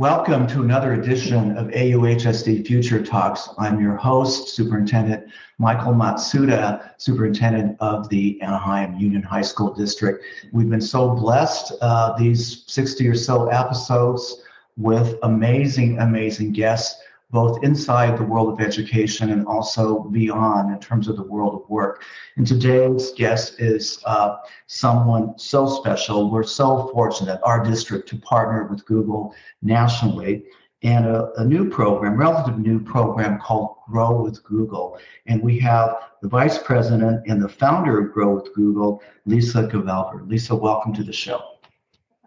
Welcome to another edition of AUHSD Future Talks. I'm your host, Superintendent Michael Matsuda, Superintendent of the Anaheim Union High School District. We've been so blessed uh, these 60 or so episodes with amazing, amazing guests both inside the world of education and also beyond in terms of the world of work. And today's guest is uh, someone so special. We're so fortunate, our district, to partner with Google nationally and a, a, new program, relative new program called Grow with Google. And we have the vice president and the founder of Grow with Google, Lisa Gevelber. Lisa, welcome to the show.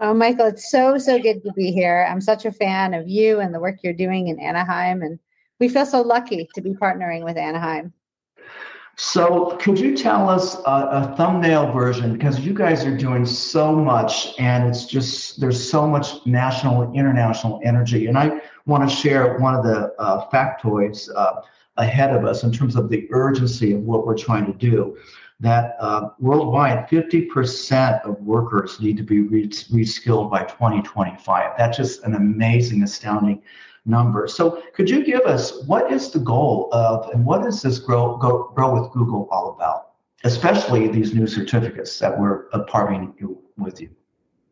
Oh, Michael, it's so, so good to be here. I'm such a fan of you and the work you're doing in Anaheim. And we feel so lucky to be partnering with Anaheim. So, could you tell us a, a, thumbnail version? Because you guys are doing so much, and it's just there's so much national and international energy. And I want to share one of the uh, factoids uh, ahead of us in terms of the urgency of what we're trying to do that uh, worldwide 50% of workers need to be re- reskilled by 2025. That's just an amazing, astounding number. So, could you give us what is the goal of and what is this grow, go, grow with Google all about, especially these new certificates that we're partnering with you?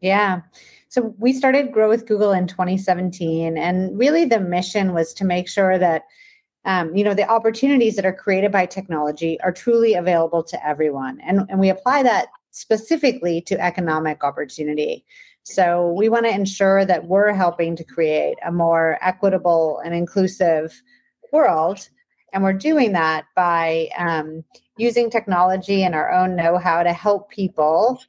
Yeah. So we started Grow with Google in 2017, and really the mission was to make sure that um, you know the opportunities that are created by technology are truly available to everyone and, and we apply that specifically to economic opportunity. So we want to ensure that we're helping to create a more equitable and inclusive world and we're doing that by um, using technology and our own know-how to help people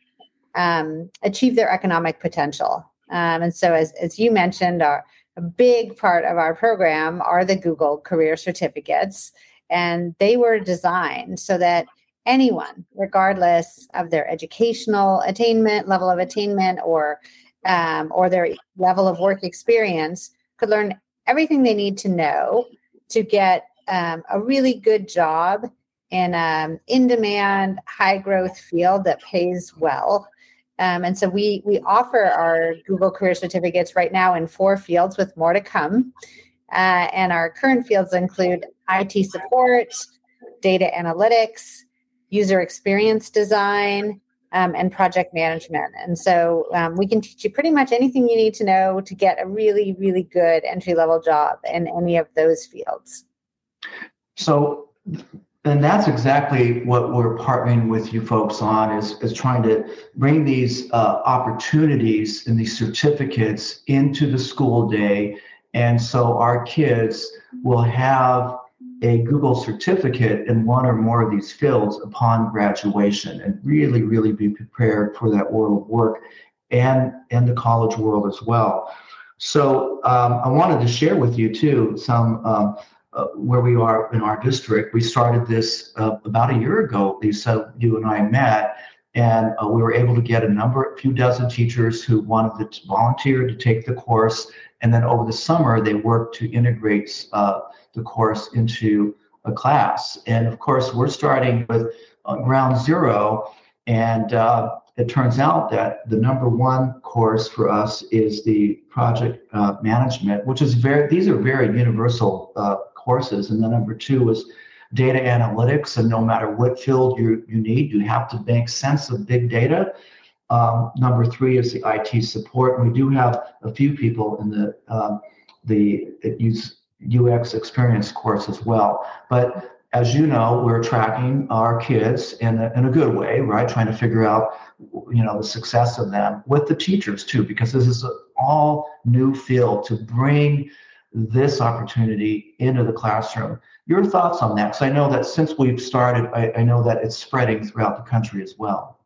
um, achieve their economic potential. Um, and so as, as you mentioned our a big part of our program are the Google Career Certificates, and they were designed so that anyone, regardless of their educational attainment, level of attainment, or um, or their level of work experience, could learn everything they need to know to get um, a really good job in an um, in-demand, high-growth field that pays well um, and so we we offer our Google Career Certificates right now in four fields, with more to come. Uh, and our current fields include IT support, data analytics, user experience design, um, and project management. And so um, we can teach you pretty much anything you need to know to get a really, really good entry level job in any of those fields. So and that's exactly what we're partnering with you folks on is, is trying to bring these uh, opportunities and these certificates into the school day. And so our kids will have a Google certificate in one or more of these fields upon graduation and really, really be prepared for that world of work and, and the college world as well. So um, I wanted to share with you too some um, uh, where we are in our district. We started this uh, about a year ago. Lisa, you and I met, and uh, we were able to get a number, a few dozen teachers who wanted to volunteer to take the course. And then over the summer, they worked to integrate uh, the course into a class. And of course, we're starting with uh, ground zero. And it turns out that the number one course for us is the project management, which is very, these are very universal courses. And then number two is data analytics. And no matter what field you, you need, you have to make sense of big data. Um, number three is the IT support. And we do have a few people in the um, the UX experience course as well. But as you know, we're tracking our kids in a, in a good way, right? Trying to figure out, you know, the success of them with the teachers too, because this is an all new field to bring this opportunity into the classroom. Your thoughts on that? Because I know that since we've started, I, I, know that it's spreading throughout the country as well.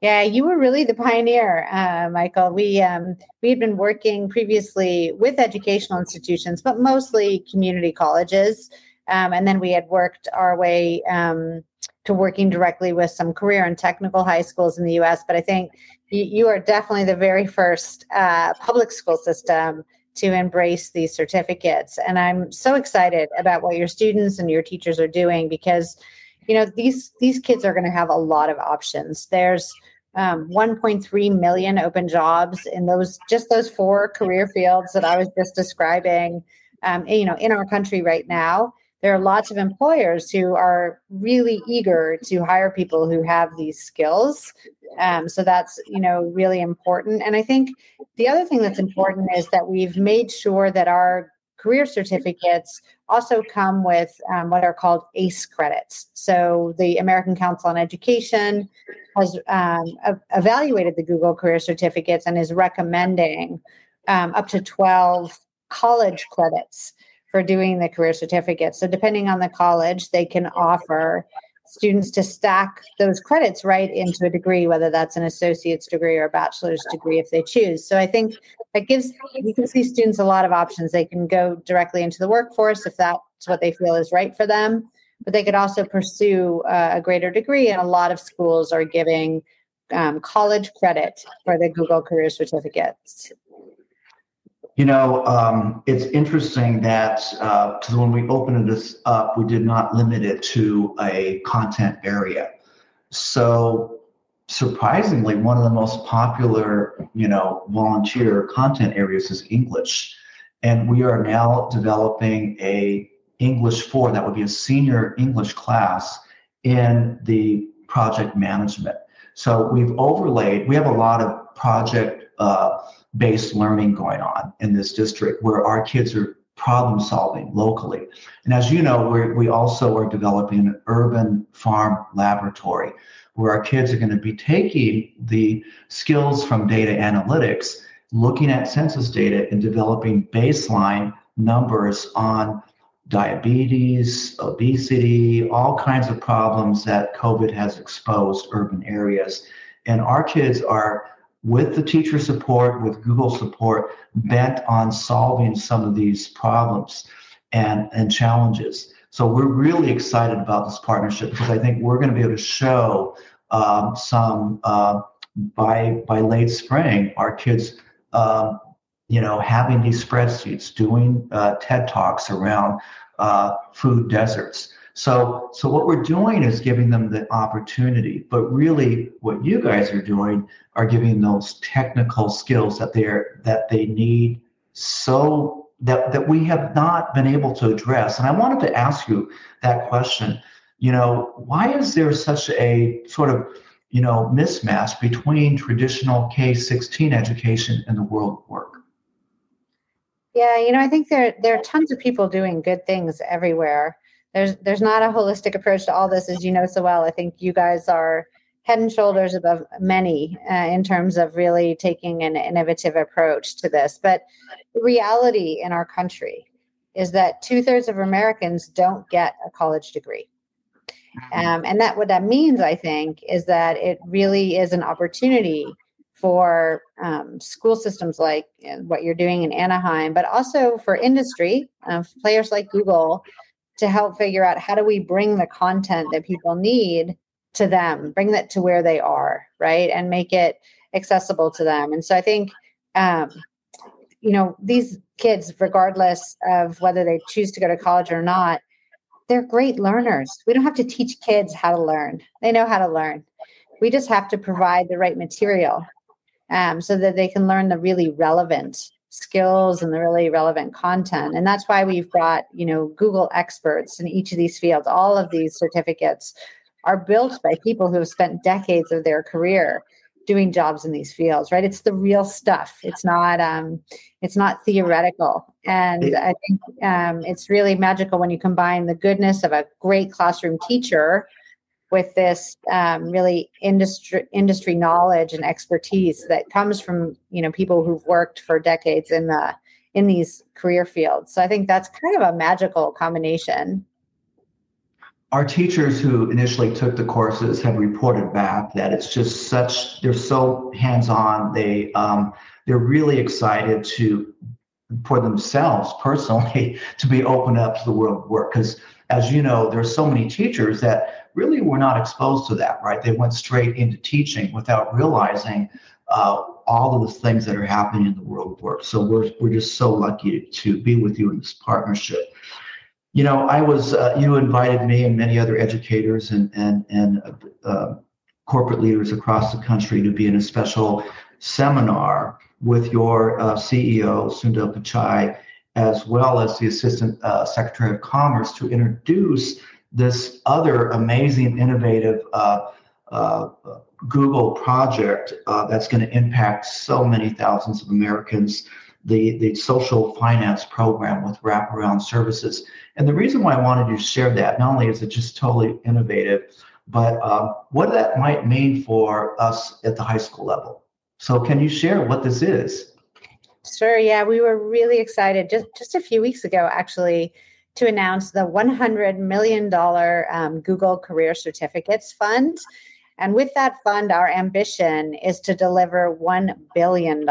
Yeah, you were really the pioneer, uh, Michael. We um, we had been working previously with educational institutions, but mostly community colleges, um, and then we had worked our way um, to working directly with some career and technical high schools in the U.S. But I think you, you are definitely the very first uh, public school system to embrace these certificates. And I'm so excited about what your students and your teachers are doing because you know these these kids are going to have a lot of options. There's um, 1.3 million open jobs in those just those four career fields that I was just describing. Um, you know, in our country right now, there are lots of employers who are really eager to hire people who have these skills. Um, so that's you know really important. And I think the other thing that's important is that we've made sure that our career certificates also come with um, what are called ACE credits. So the American Council on Education has um, evaluated the Google career certificates and is recommending um, up to 12 college credits for doing the career certificate. So depending on the college, they can offer students to stack those credits right into a degree, whether that's an associate's degree or a bachelor's degree if they choose. So I think that gives you can see students a lot of options. They can go directly into the workforce if that's what they feel is right for them, but they could also pursue a greater degree. And a lot of schools are giving um, college credit for the Google Career Certificates. You know, um, it's interesting that uh, when we opened this up, we did not limit it to a content area. So, surprisingly, one of the most popular, you know, volunteer content areas is English, and we are now developing a English four that would be a senior English class in the project management. So we've overlaid. We have a lot of project. Uh, based learning going on in this district where our kids are problem solving locally. And as you know, we we also are developing an urban farm laboratory where our kids are going to be taking the skills from data analytics, looking at census data and developing baseline numbers on diabetes, obesity, all kinds of problems that COVID has exposed urban areas. And our kids are with the teacher support, with Google support, bent on solving some of these problems and, and challenges. So we're really excited about this partnership because I think we're going to be able to show um, some uh, by by late spring our kids, um, you know, having these spreadsheets, doing uh, TED talks around uh, food deserts. So, so what we're doing is giving them the opportunity, but really what you guys are doing are giving those technical skills that they're that they need so that that we have not been able to address. And I wanted to ask you that question. You know, why is there such a sort of you know mismatch between traditional K-16 education and the world work? Yeah, you know, I think there there are tons of people doing good things everywhere there's there's not a holistic approach to all this as you know so well. I think you guys are head and shoulders above many uh, in terms of really taking an innovative approach to this. But the reality in our country is that two-thirds of americans don't get a college degree. Mm-hmm. um, and that what that means i think is that it really is an opportunity for um, school systems like uh, what you're doing in anaheim but also for industry uh, players like google to help figure out how do we bring the content that people need to them, bring that to where they are, right? And make it accessible to them. And so I think, um, you know, these kids, regardless of whether they choose to go to college or not, they're great learners. We don't have to teach kids how to learn, they know how to learn. We just have to provide the right material um, so that they can learn the really relevant skills and the really relevant content. And that's why we've got you know google experts in each of these fields. All of these certificates are built by people who have spent decades of their career doing jobs in these fields right? It's the real stuff. It's not um it's not theoretical. And i think um it's really magical when you combine the goodness of a great classroom teacher with this um, really industry industry knowledge and expertise that comes from you know people who've worked for decades in the in these career fields. So I think that's kind of a magical combination. Our teachers who initially took the courses have reported back that it's just such they're so hands-on. They um, they're really excited to for themselves personally to be open up to the world of work because as you know there's so many teachers that really were not exposed to that, right? They went straight into teaching without realizing uh, all of the things that are happening in the world of work. So we're, we're just so lucky to be with you in this partnership. You know, I was, uh, you invited me and many other educators and, and, and uh, corporate leaders across the country to be in a special seminar with your uh, CEO, Sundar Pichai, as well as the Assistant uh, Secretary of Commerce to introduce this other amazing, innovative uh, uh Google project uh, that's going to impact so many thousands of Americans. The, the social finance program with wraparound services. And the reason why I wanted to share that, not only is it just totally innovative, but um, what that might mean for us at the high school level. So, can you share what this is? Sure. Yeah, we were really excited just just a few weeks ago, actually, to announce the 100 million dollar um, Google Career Certificates Fund. And with that fund, our ambition is to deliver $1 billion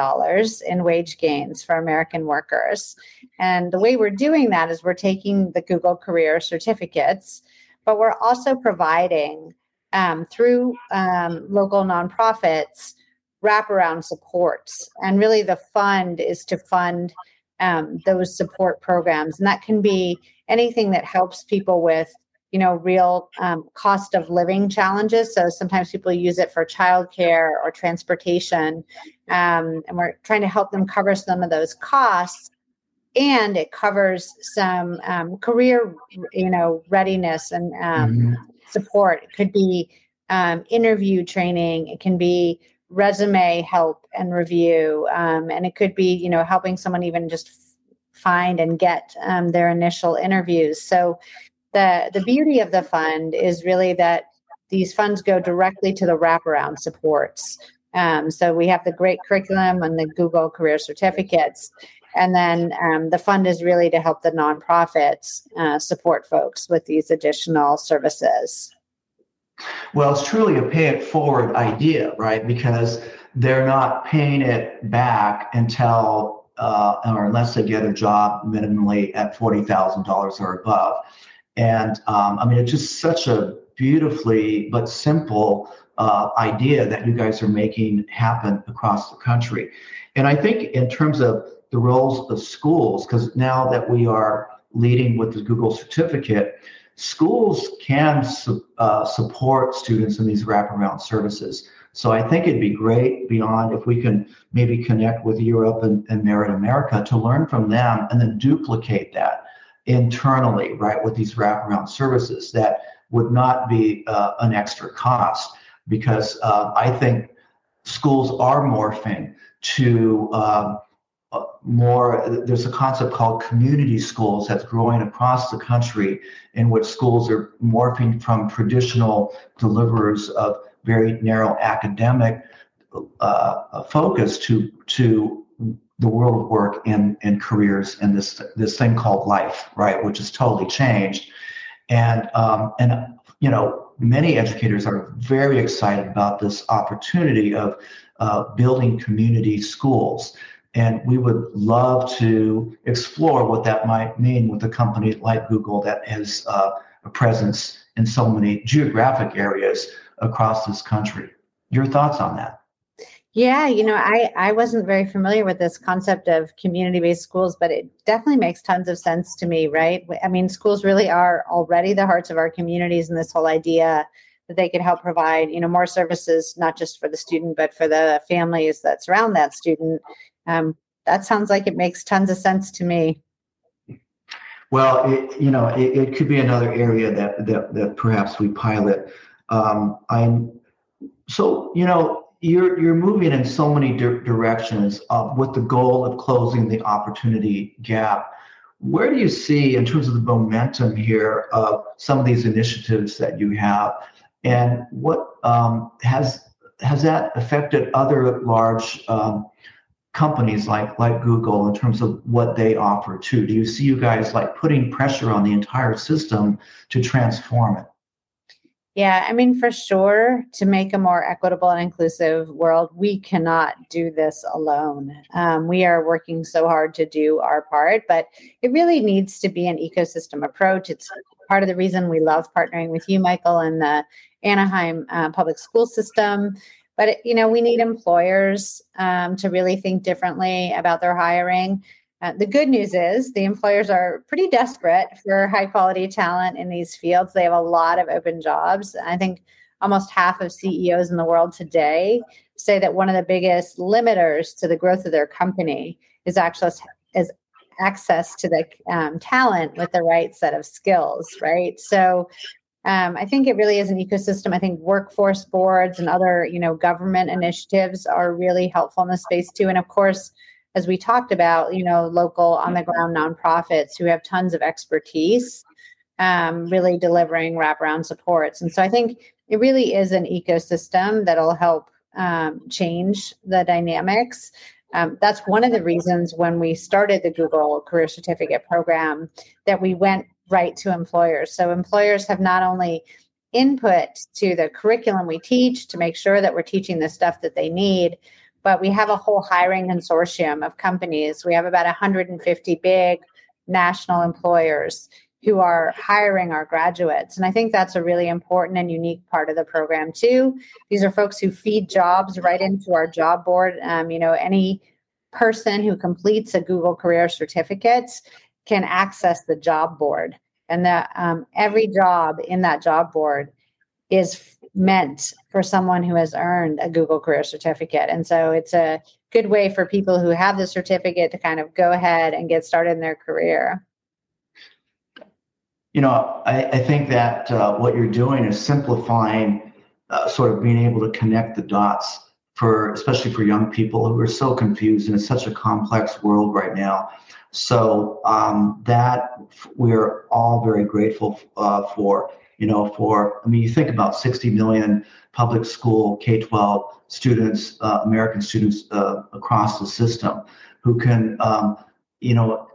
in wage gains for American workers. And the way we're doing that is we're taking the Google Career Certificates, but we're also providing um, through um, local nonprofits wraparound supports. And really, the fund is to fund um, those support programs. And that can be anything that helps people with you know real um, cost of living challenges so sometimes people use it for childcare or transportation um, and we're trying to help them cover some of those costs and it covers some um, career you know readiness and um, mm-hmm. support it could be um, interview training it can be resume help and review um, and it could be you know helping someone even just find and get um, their initial interviews. So the the beauty of the fund is really that these funds go directly to the wraparound supports. Um, so we have the great curriculum and the google career certificates and then um, the fund is really to help the nonprofits uh, support folks with these additional services well, it's truly a pay it forward idea, right? Because they're not paying it back until uh, or unless they get a job minimally at forty thousand dollars or above. And um, I mean, it's just such a beautifully but simple uh, idea that you guys are making happen across the country. And I think in terms of the roles of schools, because now that we are leading with the Google certificate, schools can su- uh, support students in these wraparound services. So I think it'd be great beyond if we can maybe connect with Year Up and, and Merit America to learn from them and then duplicate that internally, right, with these wraparound services that would not be uh, an extra cost because uh, I think schools are morphing to uh, more there's a concept called community schools that's growing across the country in which schools are morphing from traditional deliverers of very narrow academic uh, focus to to the world of work and, and careers and this this thing called life right which has totally changed. And um, and you know many educators are very excited about this opportunity of uh, building community schools and we would love to explore what that might mean with a company like Google that has uh, a presence in so many geographic areas across this country. Your thoughts on that? Yeah, you know, I I wasn't very familiar with this concept of community-based schools, but it definitely makes tons of sense to me, right? I mean, schools really are already the hearts of our communities and this whole idea that they could help provide, you know, more services not just for the student but for the families that surround that student um, that sounds like it makes tons of sense to me. Well, it, you know, it, it could be another area that that, that perhaps we pilot. Um, I'm so you know you're you're moving in so many di- directions uh, with the goal of closing the opportunity gap. Where do you see, in terms of the momentum here, of some of these initiatives that you have, and what um, has has that affected other large um, companies like like Google in terms of what they offer too? Do you see you guys like putting pressure on the entire system to transform it? Yeah, I mean, for sure, to make a more equitable and inclusive world, we cannot do this alone. Um, we are working so hard to do our part, but it really needs to be an ecosystem approach. It's part of the reason we love partnering with you, Michael, and the Anaheim uh, public school system but you know, we need employers um, to really think differently about their hiring. Uh, the good news is the employers are pretty desperate for high quality talent in these fields. They have a lot of open jobs. I think almost half of CEOs in the world today say that one of the biggest limiters to the growth of their company is access is access to the um, talent with the right set of skills, right? So um, I think it really is an ecosystem. I think workforce boards and other, you know, government initiatives are really helpful in this space too. And of course, as we talked about, you know, local on the ground nonprofits who have tons of expertise, um, really delivering wraparound supports. And so I think it really is an ecosystem that'll help um, change the dynamics. Um, that's one of the reasons when we started the Google Career Certificate Program that we went right to employers. So employers have not only input to the curriculum we teach to make sure that we're teaching the stuff that they need, but we have a whole hiring consortium of companies. We have about 150 big national employers who are hiring our graduates. And I think that's a really important and unique part of the program, too. These are folks who feed jobs right into our job board. Um, you know, any person who completes a Google Career Certificate can access the job board. And that um, every job in that job board is meant for someone who has earned a Google Career Certificate. And so it's a good way for people who have the certificate to kind of go ahead and get started in their career. You know, I, I think that uh, what you're doing is simplifying, uh, sort of being able to connect the dots for, especially for young people who are so confused and it's such a complex world right now. So um, that we're all very grateful uh, for. You know, for I mean, you think about 60 million public school K-12 students, uh, American students uh, across the system, who can, um, you know,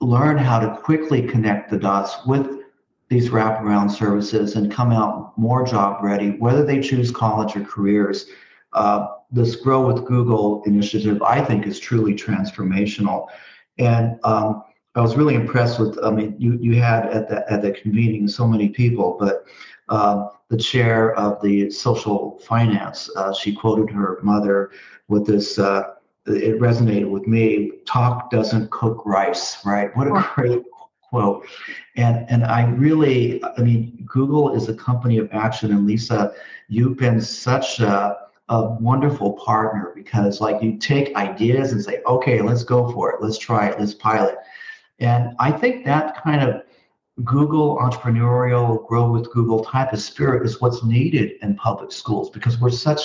learn how to quickly connect the dots with these wraparound services and come out more job ready, whether they choose college or careers. Uh, this Grow with Google initiative, I think, is truly transformational. And um, I was really impressed with. I mean, you you had at the at the convening so many people, but um, the chair of the social finance, uh, she quoted her mother with this. Uh, it resonated with me. Talk doesn't cook rice, right? What a great quote. And and I really, I mean, Google is a company of action. And Lisa, you've been such a a wonderful partner because like you take ideas and say, okay, let's go for it. Let's try it. Let's pilot. And I think that kind of Google entrepreneurial grow with Google type of spirit is what's needed in public schools because we're such,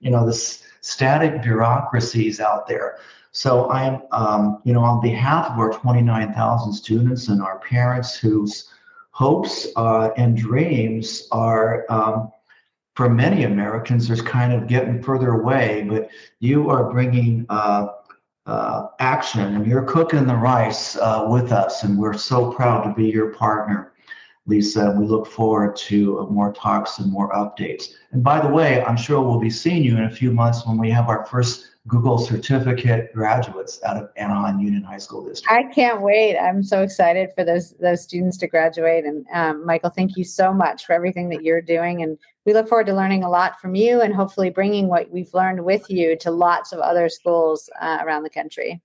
you know, this static bureaucracies out there. So I'm, um, you know, on behalf of our 29,000 students and our parents whose hopes uh, and dreams are um, for many Americans, there's kind of getting further away, but you are bringing uh, uh, action and you're cooking the rice uh, with us. And we're so proud to be your partner, Lisa. We look forward to more talks and more updates. And by the way, I'm sure we'll be seeing you in a few months when we have our first Google certificate graduates out of Anaheim Union High School District. I can't wait. I'm so excited for those those students to graduate. And um, Michael, thank you so much for everything that you're doing. And we look forward to learning a lot from you and hopefully bringing what we've learned with you to lots of other schools uh, around the country.